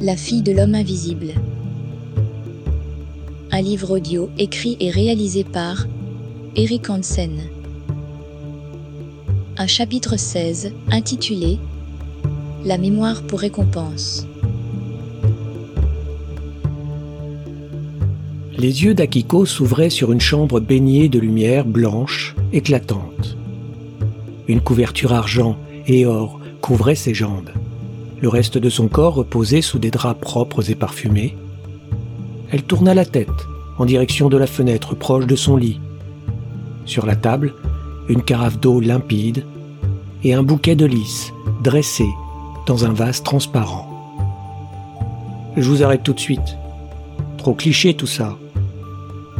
La fille de l'homme invisible. Un livre audio écrit et réalisé par Eric Hansen. Un chapitre 16 intitulé La mémoire pour récompense. Les yeux d'Akiko s'ouvraient sur une chambre baignée de lumière blanche, éclatante. Une couverture argent et or couvrait ses jambes. Le reste de son corps reposait sous des draps propres et parfumés. Elle tourna la tête en direction de la fenêtre proche de son lit. Sur la table, une carafe d'eau limpide et un bouquet de lys dressé dans un vase transparent. Je vous arrête tout de suite. Trop cliché tout ça.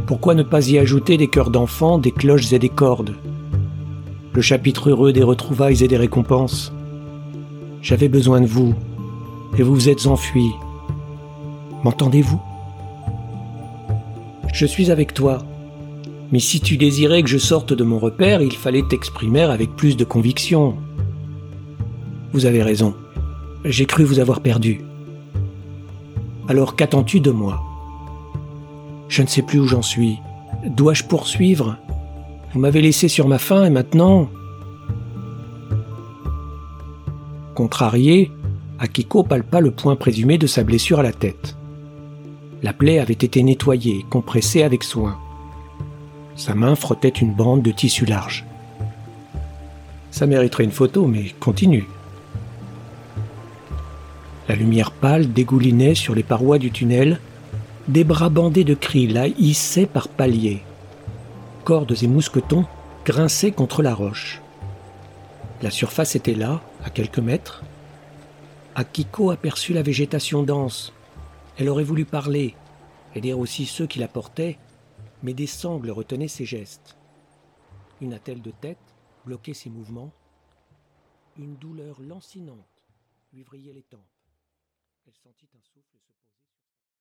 Pourquoi ne pas y ajouter des cœurs d'enfants, des cloches et des cordes? Le chapitre heureux des retrouvailles et des récompenses j'avais besoin de vous, et vous vous êtes enfui. M'entendez-vous? Je suis avec toi. Mais si tu désirais que je sorte de mon repère, il fallait t'exprimer avec plus de conviction. Vous avez raison. J'ai cru vous avoir perdu. Alors qu'attends-tu de moi? Je ne sais plus où j'en suis. Dois-je poursuivre? Vous m'avez laissé sur ma faim et maintenant Contrarié, Akiko palpa le point présumé de sa blessure à la tête. La plaie avait été nettoyée, compressée avec soin. Sa main frottait une bande de tissu large. Ça mériterait une photo, mais continue. La lumière pâle dégoulinait sur les parois du tunnel, des bras bandés de cris la hissaient par paliers. Cordes et mousquetons grinçaient contre la roche. La surface était là, à quelques mètres. Akiko aperçut la végétation dense. Elle aurait voulu parler, et dire aussi ceux qui la portaient, mais des sangles retenaient ses gestes. Une attelle de tête bloquait ses mouvements. Une douleur lancinante lui vrillait les tempes. Elle sentit un souffle se poser.